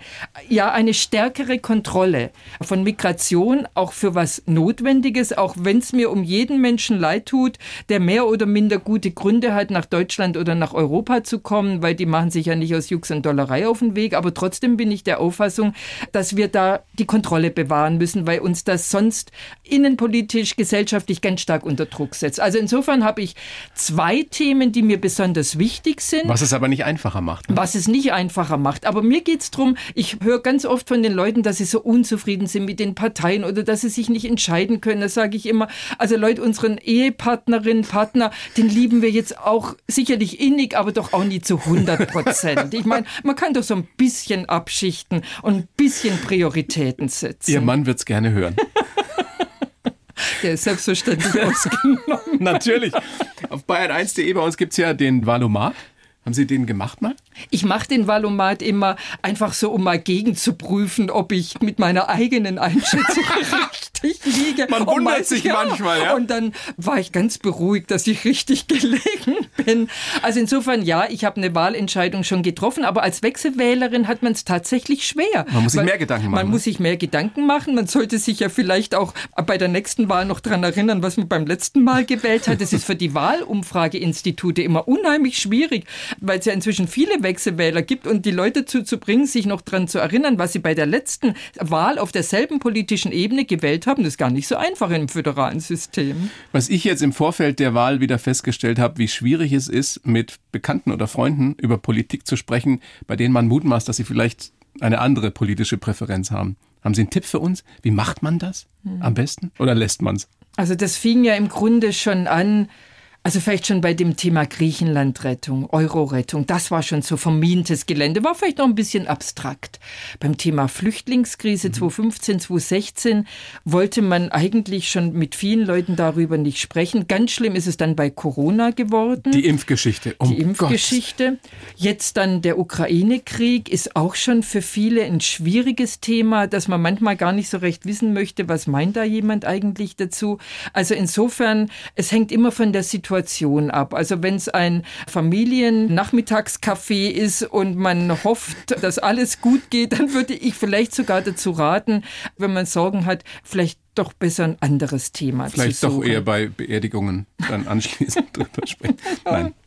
ja, eine stärkere Kontrolle von Migration auch für was Notwendiges, auch wenn es mir um jeden Menschen leid tut, der mehr oder minder gute Gründe hat, nach Deutschland oder nach Europa zu kommen, weil die machen sich ja nicht aus Jux und Dollerei auf den Weg. Aber trotzdem bin ich der Auffassung, dass wir da die Kontrolle bewahren müssen, weil uns das sonst innenpolitisch, gesellschaftlich gesellschaftlich ganz stark unter Druck setzt. Also insofern habe ich zwei Themen, die mir besonders wichtig sind. Was es aber nicht einfacher macht. Ne? Was es nicht einfacher macht. Aber mir geht es darum, ich höre ganz oft von den Leuten, dass sie so unzufrieden sind mit den Parteien oder dass sie sich nicht entscheiden können. Da sage ich immer, also Leute, unseren Ehepartnerinnen, Partner, den lieben wir jetzt auch sicherlich innig, aber doch auch nie zu 100 Prozent. Ich meine, man kann doch so ein bisschen abschichten und ein bisschen Prioritäten setzen. Ihr Mann wird es gerne hören. *laughs* Der ist selbstverständlich ausgenommen. *laughs* Natürlich. Auf bayern1.de bei uns gibt es ja den Valomat. Haben Sie den gemacht mal? Ich mache den Valomat immer einfach so, um mal gegenzuprüfen, ob ich mit meiner eigenen Einschätzung *laughs* richtig liege. Man wundert mal, sich ja. manchmal, ja. Und dann war ich ganz beruhigt, dass ich richtig gelegen bin. Also insofern, ja, ich habe eine Wahlentscheidung schon getroffen, aber als Wechselwählerin hat man es tatsächlich schwer. Man muss sich mehr Gedanken machen. Man ne? muss sich mehr Gedanken machen. Man sollte sich ja vielleicht auch bei der nächsten Wahl noch daran erinnern, was man beim letzten Mal gewählt hat. Das ist für die Wahlumfrageinstitute immer unheimlich schwierig, weil es ja inzwischen viele Wechselwähler gibt und die Leute dazu zu bringen, sich noch daran zu erinnern, was sie bei der letzten Wahl auf derselben politischen Ebene gewählt haben, das ist gar nicht so einfach im föderalen System. Was ich jetzt im Vorfeld der Wahl wieder festgestellt habe, wie schwierig es ist, mit Bekannten oder Freunden über Politik zu sprechen, bei denen man mutmaßt, dass sie vielleicht eine andere politische Präferenz haben. Haben Sie einen Tipp für uns? Wie macht man das hm. am besten? Oder lässt man es? Also das fing ja im Grunde schon an, also vielleicht schon bei dem Thema Griechenlandrettung, Euro-Rettung, das war schon so vermintes Gelände, war vielleicht noch ein bisschen abstrakt. Beim Thema Flüchtlingskrise mhm. 2015, 2016 wollte man eigentlich schon mit vielen Leuten darüber nicht sprechen. Ganz schlimm ist es dann bei Corona geworden. Die Impfgeschichte. Um Die Impfgeschichte. Gott. Jetzt dann der Ukraine-Krieg ist auch schon für viele ein schwieriges Thema, dass man manchmal gar nicht so recht wissen möchte, was meint da jemand eigentlich dazu. Also insofern, es hängt immer von der Situation Situation ab. Also wenn es ein Familiennachmittagscafé ist und man hofft, *laughs* dass alles gut geht, dann würde ich vielleicht sogar dazu raten, wenn man Sorgen hat, vielleicht doch besser ein anderes Thema Vielleicht zu suchen. doch eher bei Beerdigungen dann anschließend *laughs* drüber sprechen. Nein. *laughs*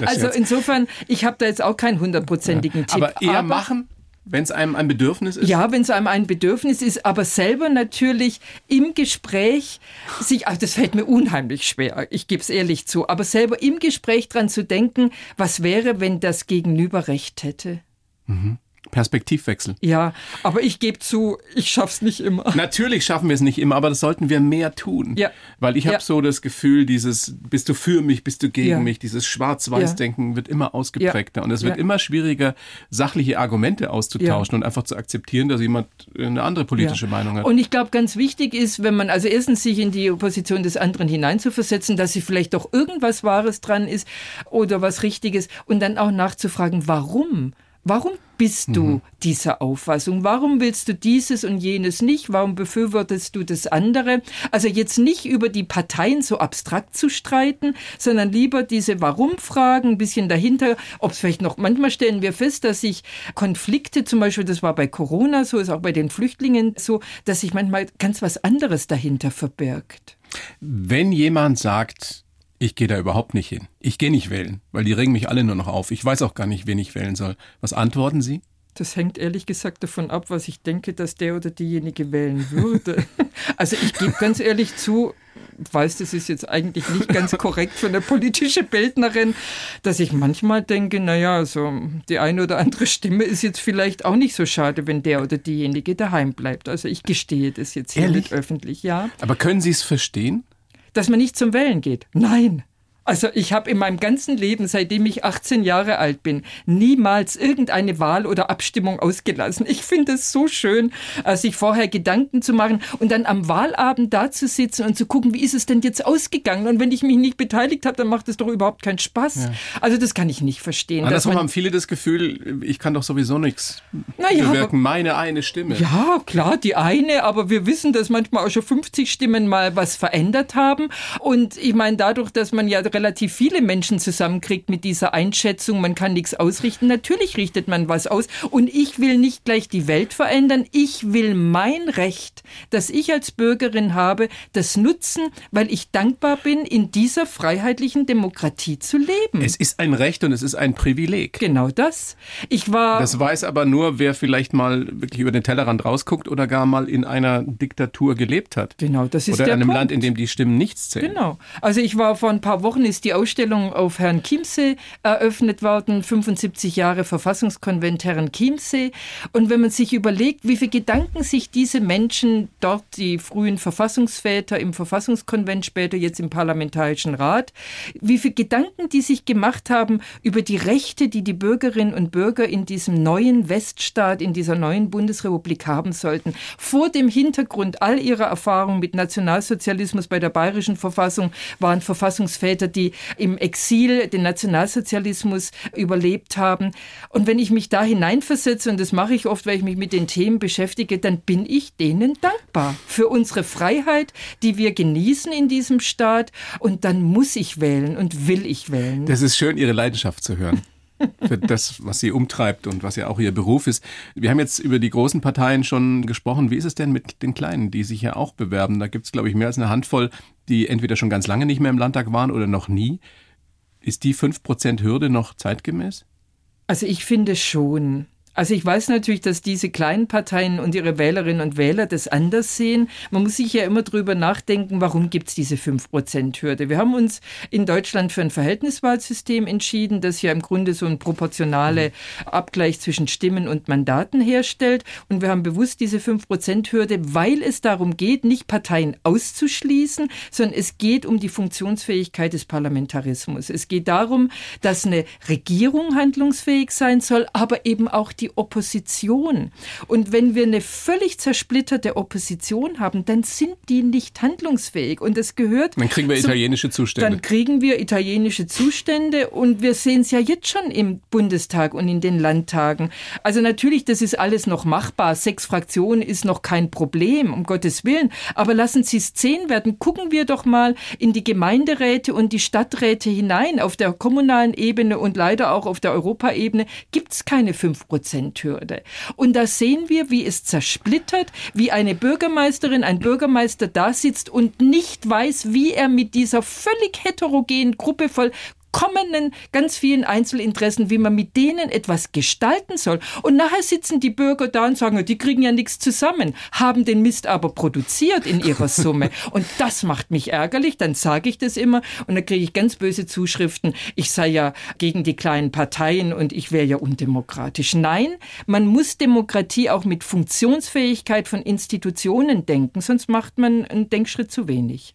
Also insofern, ich habe da jetzt auch keinen hundertprozentigen. Tipp. Aber eher aber machen Wenn es einem ein Bedürfnis ist? Ja, wenn es einem ein Bedürfnis ist, aber selber natürlich im Gespräch sich, also das fällt mir unheimlich schwer, ich gebe es ehrlich zu, aber selber im Gespräch dran zu denken, was wäre, wenn das Gegenüber recht hätte. Mhm. Perspektivwechsel. Ja, aber ich gebe zu, ich schaff's nicht immer. Natürlich schaffen wir es nicht immer, aber das sollten wir mehr tun. Ja. Weil ich habe ja. so das Gefühl, dieses bist du für mich, bist du gegen ja. mich, dieses Schwarz-Weiß-Denken wird immer ausgeprägter und es wird immer schwieriger, sachliche Argumente auszutauschen und einfach zu akzeptieren, dass jemand eine andere politische Meinung hat. Und ich glaube, ganz wichtig ist, wenn man also erstens sich in die Position des anderen hineinzuversetzen, dass sie vielleicht doch irgendwas Wahres dran ist oder was Richtiges und dann auch nachzufragen, warum? Warum bist du mhm. dieser Auffassung? Warum willst du dieses und jenes nicht? Warum befürwortest du das andere? Also jetzt nicht über die Parteien so abstrakt zu streiten, sondern lieber diese Warum-Fragen, ein bisschen dahinter, ob es vielleicht noch, manchmal stellen wir fest, dass sich Konflikte, zum Beispiel, das war bei Corona so, ist auch bei den Flüchtlingen so, dass sich manchmal ganz was anderes dahinter verbirgt. Wenn jemand sagt, ich gehe da überhaupt nicht hin. Ich gehe nicht wählen, weil die regen mich alle nur noch auf. Ich weiß auch gar nicht, wen ich wählen soll. Was antworten Sie? Das hängt ehrlich gesagt davon ab, was ich denke, dass der oder diejenige wählen würde. *laughs* Also ich gebe ganz ehrlich zu, weiß, das ist jetzt eigentlich nicht ganz korrekt für eine politische Bildnerin, dass ich manchmal denke, naja, so die eine oder andere Stimme ist jetzt vielleicht auch nicht so schade, wenn der oder diejenige daheim bleibt. Also ich gestehe das jetzt hier Ehrlich? mit öffentlich, ja. Aber können Sie es verstehen? Dass man nicht zum Wählen geht. Nein. Also ich habe in meinem ganzen Leben, seitdem ich 18 Jahre alt bin, niemals irgendeine Wahl oder Abstimmung ausgelassen. Ich finde es so schön, äh, sich vorher Gedanken zu machen und dann am Wahlabend da zu sitzen und zu gucken, wie ist es denn jetzt ausgegangen? Und wenn ich mich nicht beteiligt habe, dann macht es doch überhaupt keinen Spaß. Ja. Also das kann ich nicht verstehen. Andersrum haben viele das Gefühl, ich kann doch sowieso nichts naja, bewirken. Meine eine Stimme. Ja, klar, die eine, aber wir wissen, dass manchmal auch schon 50 Stimmen mal was verändert haben. Und ich meine, dadurch, dass man ja relativ viele Menschen zusammenkriegt mit dieser Einschätzung, man kann nichts ausrichten. Natürlich richtet man was aus. Und ich will nicht gleich die Welt verändern. Ich will mein Recht, das ich als Bürgerin habe, das nutzen, weil ich dankbar bin, in dieser freiheitlichen Demokratie zu leben. Es ist ein Recht und es ist ein Privileg. Genau das. Ich war. Das weiß aber nur, wer vielleicht mal wirklich über den Tellerrand rausguckt oder gar mal in einer Diktatur gelebt hat. Genau, das ist oder der in einem Punkt. Land, in dem die Stimmen nichts zählen. Genau. Also ich war vor ein paar Wochen ist die Ausstellung auf Herrn Chiemsee eröffnet worden, 75 Jahre Verfassungskonvent Herrn Chiemsee. Und wenn man sich überlegt, wie viele Gedanken sich diese Menschen dort, die frühen Verfassungsväter im Verfassungskonvent, später jetzt im Parlamentarischen Rat, wie viele Gedanken die sich gemacht haben über die Rechte, die die Bürgerinnen und Bürger in diesem neuen Weststaat, in dieser neuen Bundesrepublik haben sollten, vor dem Hintergrund all ihrer Erfahrungen mit Nationalsozialismus bei der bayerischen Verfassung waren Verfassungsväter, die im Exil den Nationalsozialismus überlebt haben. Und wenn ich mich da hineinversetze, und das mache ich oft, weil ich mich mit den Themen beschäftige, dann bin ich denen dankbar für unsere Freiheit, die wir genießen in diesem Staat. Und dann muss ich wählen und will ich wählen. Das ist schön, Ihre Leidenschaft zu hören für das, was sie umtreibt und was ja auch ihr Beruf ist. Wir haben jetzt über die großen Parteien schon gesprochen. Wie ist es denn mit den kleinen, die sich ja auch bewerben? Da gibt es, glaube ich, mehr als eine Handvoll, die entweder schon ganz lange nicht mehr im Landtag waren oder noch nie. Ist die 5%-Hürde noch zeitgemäß? Also ich finde schon. Also ich weiß natürlich, dass diese kleinen Parteien und ihre Wählerinnen und Wähler das anders sehen. Man muss sich ja immer drüber nachdenken, warum gibt es diese 5-Prozent-Hürde. Wir haben uns in Deutschland für ein Verhältniswahlsystem entschieden, das ja im Grunde so ein proportionale Abgleich zwischen Stimmen und Mandaten herstellt. Und wir haben bewusst diese 5-Prozent-Hürde, weil es darum geht, nicht Parteien auszuschließen, sondern es geht um die Funktionsfähigkeit des Parlamentarismus. Es geht darum, dass eine Regierung handlungsfähig sein soll, aber eben auch die die Opposition. Und wenn wir eine völlig zersplitterte Opposition haben, dann sind die nicht handlungsfähig. Und das gehört. Dann kriegen wir zum, italienische Zustände. Dann kriegen wir italienische Zustände. Und wir sehen es ja jetzt schon im Bundestag und in den Landtagen. Also natürlich, das ist alles noch machbar. Sechs Fraktionen ist noch kein Problem, um Gottes Willen. Aber lassen Sie es zehn werden. Gucken wir doch mal in die Gemeinderäte und die Stadträte hinein. Auf der kommunalen Ebene und leider auch auf der Europaebene gibt es keine fünf Prozent. Prozenthürde. Und da sehen wir, wie es zersplittert, wie eine Bürgermeisterin, ein Bürgermeister da sitzt und nicht weiß, wie er mit dieser völlig heterogenen Gruppe voll verkommenen, ganz vielen Einzelinteressen, wie man mit denen etwas gestalten soll. Und nachher sitzen die Bürger da und sagen, die kriegen ja nichts zusammen, haben den Mist aber produziert in ihrer Summe. *laughs* Und das macht mich ärgerlich, dann sage ich das immer und dann kriege ich ganz böse Zuschriften, ich sei ja gegen die kleinen Parteien und ich wäre ja undemokratisch. Nein, man muss Demokratie auch mit Funktionsfähigkeit von Institutionen denken, sonst macht man einen Denkschritt zu wenig.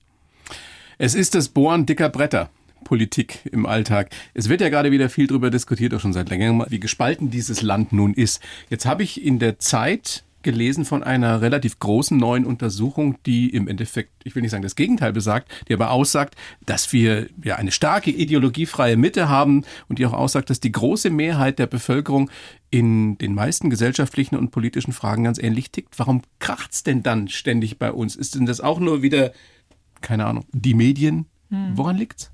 Es ist das Bohren dicker Bretter. Politik im Alltag. Es wird ja gerade wieder viel darüber diskutiert, auch schon seit längerem, wie gespalten dieses Land nun ist. Jetzt habe ich in der Zeit gelesen von einer relativ großen neuen Untersuchung, die im Endeffekt, ich will nicht sagen das Gegenteil besagt, die aber aussagt, dass wir ja eine starke ideologiefreie Mitte haben und die auch aussagt, dass die große Mehrheit der Bevölkerung in den meisten gesellschaftlichen und politischen Fragen ganz ähnlich tickt. Warum kracht's denn dann ständig bei uns? Ist denn das auch nur wieder, keine Ahnung, die Medien? Hm. Woran liegt's?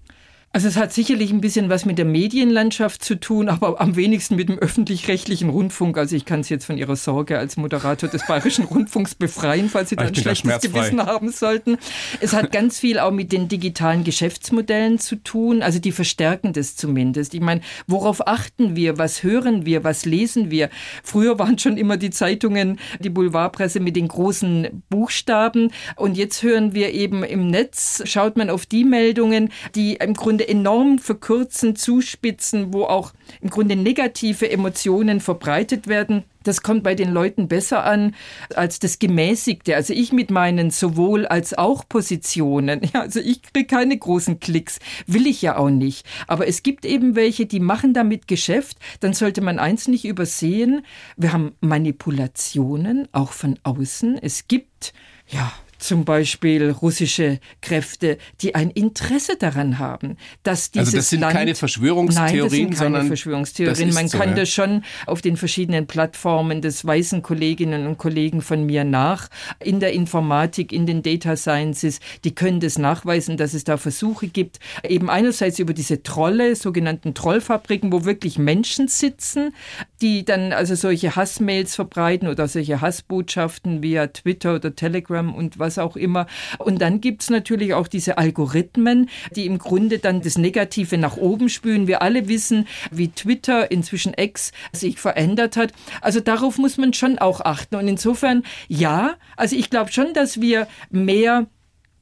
Also es hat sicherlich ein bisschen was mit der Medienlandschaft zu tun, aber am wenigsten mit dem öffentlich-rechtlichen Rundfunk. Also ich kann es jetzt von Ihrer Sorge als Moderator des Bayerischen Rundfunks befreien, falls Sie da ein schlechtes Gewissen haben sollten. Es hat ganz viel auch mit den digitalen Geschäftsmodellen zu tun. Also die verstärken das zumindest. Ich meine, worauf achten wir? Was hören wir? Was lesen wir? Früher waren schon immer die Zeitungen, die Boulevardpresse mit den großen Buchstaben. Und jetzt hören wir eben im Netz, schaut man auf die Meldungen, die im Grunde Grunde enorm verkürzen, zuspitzen, wo auch im Grunde negative Emotionen verbreitet werden. Das kommt bei den Leuten besser an als das Gemäßigte. Also ich mit meinen sowohl als auch Positionen. Ja, also ich kriege keine großen Klicks. Will ich ja auch nicht. Aber es gibt eben welche, die machen damit Geschäft. Dann sollte man eins nicht übersehen. Wir haben Manipulationen, auch von außen. Es gibt, ja, zum Beispiel russische Kräfte, die ein Interesse daran haben, dass dieses Also das sind Land, keine Verschwörungstheorien, nein, das sind keine Verschwörungstheorien. Man so, kann ja. das schon auf den verschiedenen Plattformen des weißen Kolleginnen und Kollegen von mir nach, in der Informatik, in den Data Sciences, die können das nachweisen, dass es da Versuche gibt, eben einerseits über diese Trolle, sogenannten Trollfabriken, wo wirklich Menschen sitzen, die dann also solche Hassmails verbreiten oder solche Hassbotschaften via Twitter oder Telegram und was auch immer. Und dann gibt es natürlich auch diese Algorithmen, die im Grunde dann das Negative nach oben spülen. Wir alle wissen, wie Twitter, inzwischen X, sich verändert hat. Also darauf muss man schon auch achten. Und insofern, ja, also ich glaube schon, dass wir mehr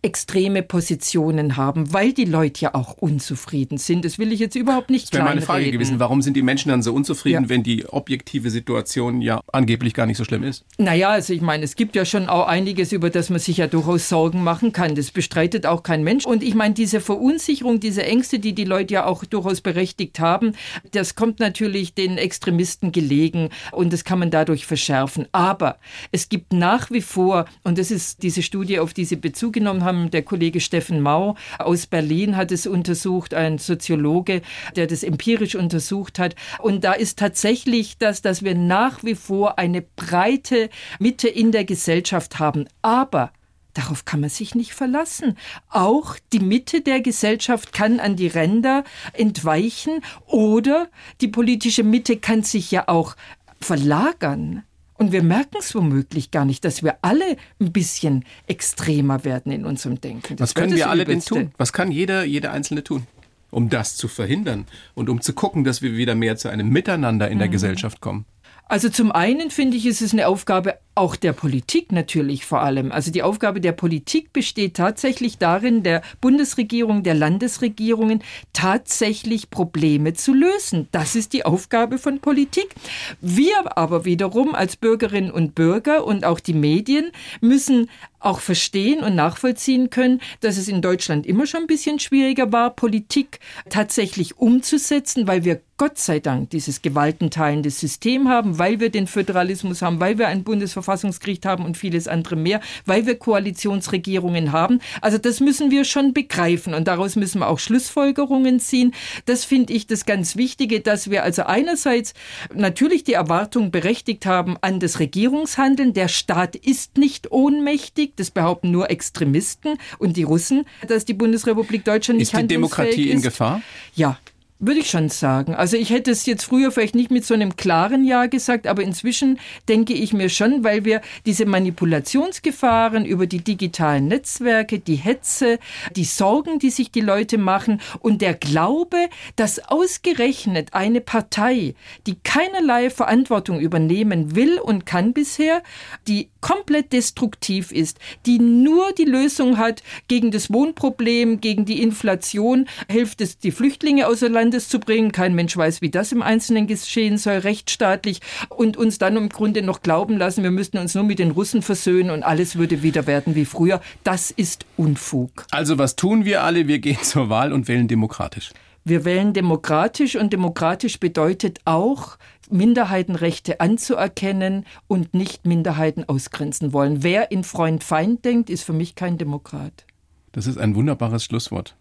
extreme Positionen haben, weil die Leute ja auch unzufrieden sind. Das will ich jetzt überhaupt nicht Das wäre meine Frage gewesen. Warum sind die Menschen dann so unzufrieden, ja. wenn die objektive Situation ja angeblich gar nicht so schlimm ist? Naja, also ich meine, es gibt ja schon auch einiges, über das man sich ja durchaus Sorgen machen kann. Das bestreitet auch kein Mensch. Und ich meine, diese Verunsicherung, diese Ängste, die die Leute ja auch durchaus berechtigt haben, das kommt natürlich den Extremisten gelegen und das kann man dadurch verschärfen. Aber es gibt nach wie vor, und das ist diese Studie, auf die Sie Bezug genommen haben, haben. Der Kollege Steffen Mau aus Berlin hat es untersucht, ein Soziologe, der das empirisch untersucht hat. Und da ist tatsächlich das, dass wir nach wie vor eine breite Mitte in der Gesellschaft haben. Aber Darauf kann man sich nicht verlassen. Auch die Mitte der Gesellschaft kann an die Ränder entweichen oder die politische Mitte kann sich ja auch verlagern. Und wir merken es womöglich gar nicht, dass wir alle ein bisschen extremer werden in unserem Denken. Das Was können wir alle denn tun? Was kann jeder, jeder Einzelne tun? Um das zu verhindern und um zu gucken, dass wir wieder mehr zu einem Miteinander in der mhm. Gesellschaft kommen. Also zum einen finde ich, ist es eine Aufgabe auch der Politik natürlich vor allem. Also die Aufgabe der Politik besteht tatsächlich darin, der Bundesregierung, der Landesregierungen tatsächlich Probleme zu lösen. Das ist die Aufgabe von Politik. Wir aber wiederum als Bürgerinnen und Bürger und auch die Medien müssen auch verstehen und nachvollziehen können, dass es in Deutschland immer schon ein bisschen schwieriger war, Politik tatsächlich umzusetzen, weil wir Gott sei Dank dieses gewaltenteilende System haben, weil wir den Föderalismus haben, weil wir ein Bundesverfassungsgericht haben und vieles andere mehr, weil wir Koalitionsregierungen haben. Also das müssen wir schon begreifen und daraus müssen wir auch Schlussfolgerungen ziehen. Das finde ich das ganz Wichtige, dass wir also einerseits natürlich die Erwartung berechtigt haben an das Regierungshandeln. Der Staat ist nicht ohnmächtig. Das behaupten nur Extremisten und die Russen, dass die Bundesrepublik Deutschland nicht ist die Demokratie ist. in Gefahr? Ja, Würde ich schon sagen. Also ich hätte es jetzt früher vielleicht nicht mit so einem klaren Ja gesagt, aber inzwischen denke ich mir schon, weil wir diese Manipulationsgefahren über die digitalen Netzwerke, die Hetze, die Sorgen, die sich die Leute machen und der Glaube, dass ausgerechnet eine Partei, die keinerlei Verantwortung übernehmen will und kann bisher, die komplett destruktiv ist, die nur die Lösung hat gegen das Wohnproblem, gegen die Inflation, hilft es, die Flüchtlinge außer Land Landes zu bringen. Kein Mensch weiß, wie das im Einzelnen geschehen soll, rechtsstaatlich. Und uns dann im Grunde noch glauben lassen, wir müssten uns nur mit den Russen versöhnen und alles würde wieder werden wie früher. Das ist Unfug. Also was tun wir alle? Wir gehen zur Wahl und wählen demokratisch. Wir wählen demokratisch und demokratisch bedeutet auch, Minderheitenrechte anzuerkennen und nicht Minderheiten ausgrenzen wollen. Wer in Freund-Feind denkt, ist für mich kein Demokrat. Das ist ein wunderbares Schlusswort.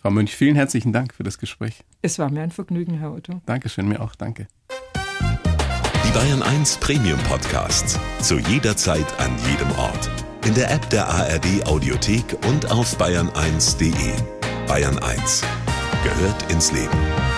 Frau Mönch, vielen herzlichen Dank für das Gespräch. Es war mir ein Vergnügen, Herr Otto. Dankeschön, mir auch, danke. Die Bayern 1 Premium Podcasts. Zu jeder Zeit, an jedem Ort. In der App der ARD Audiothek und auf bayern1.de. Bayern 1 gehört ins Leben.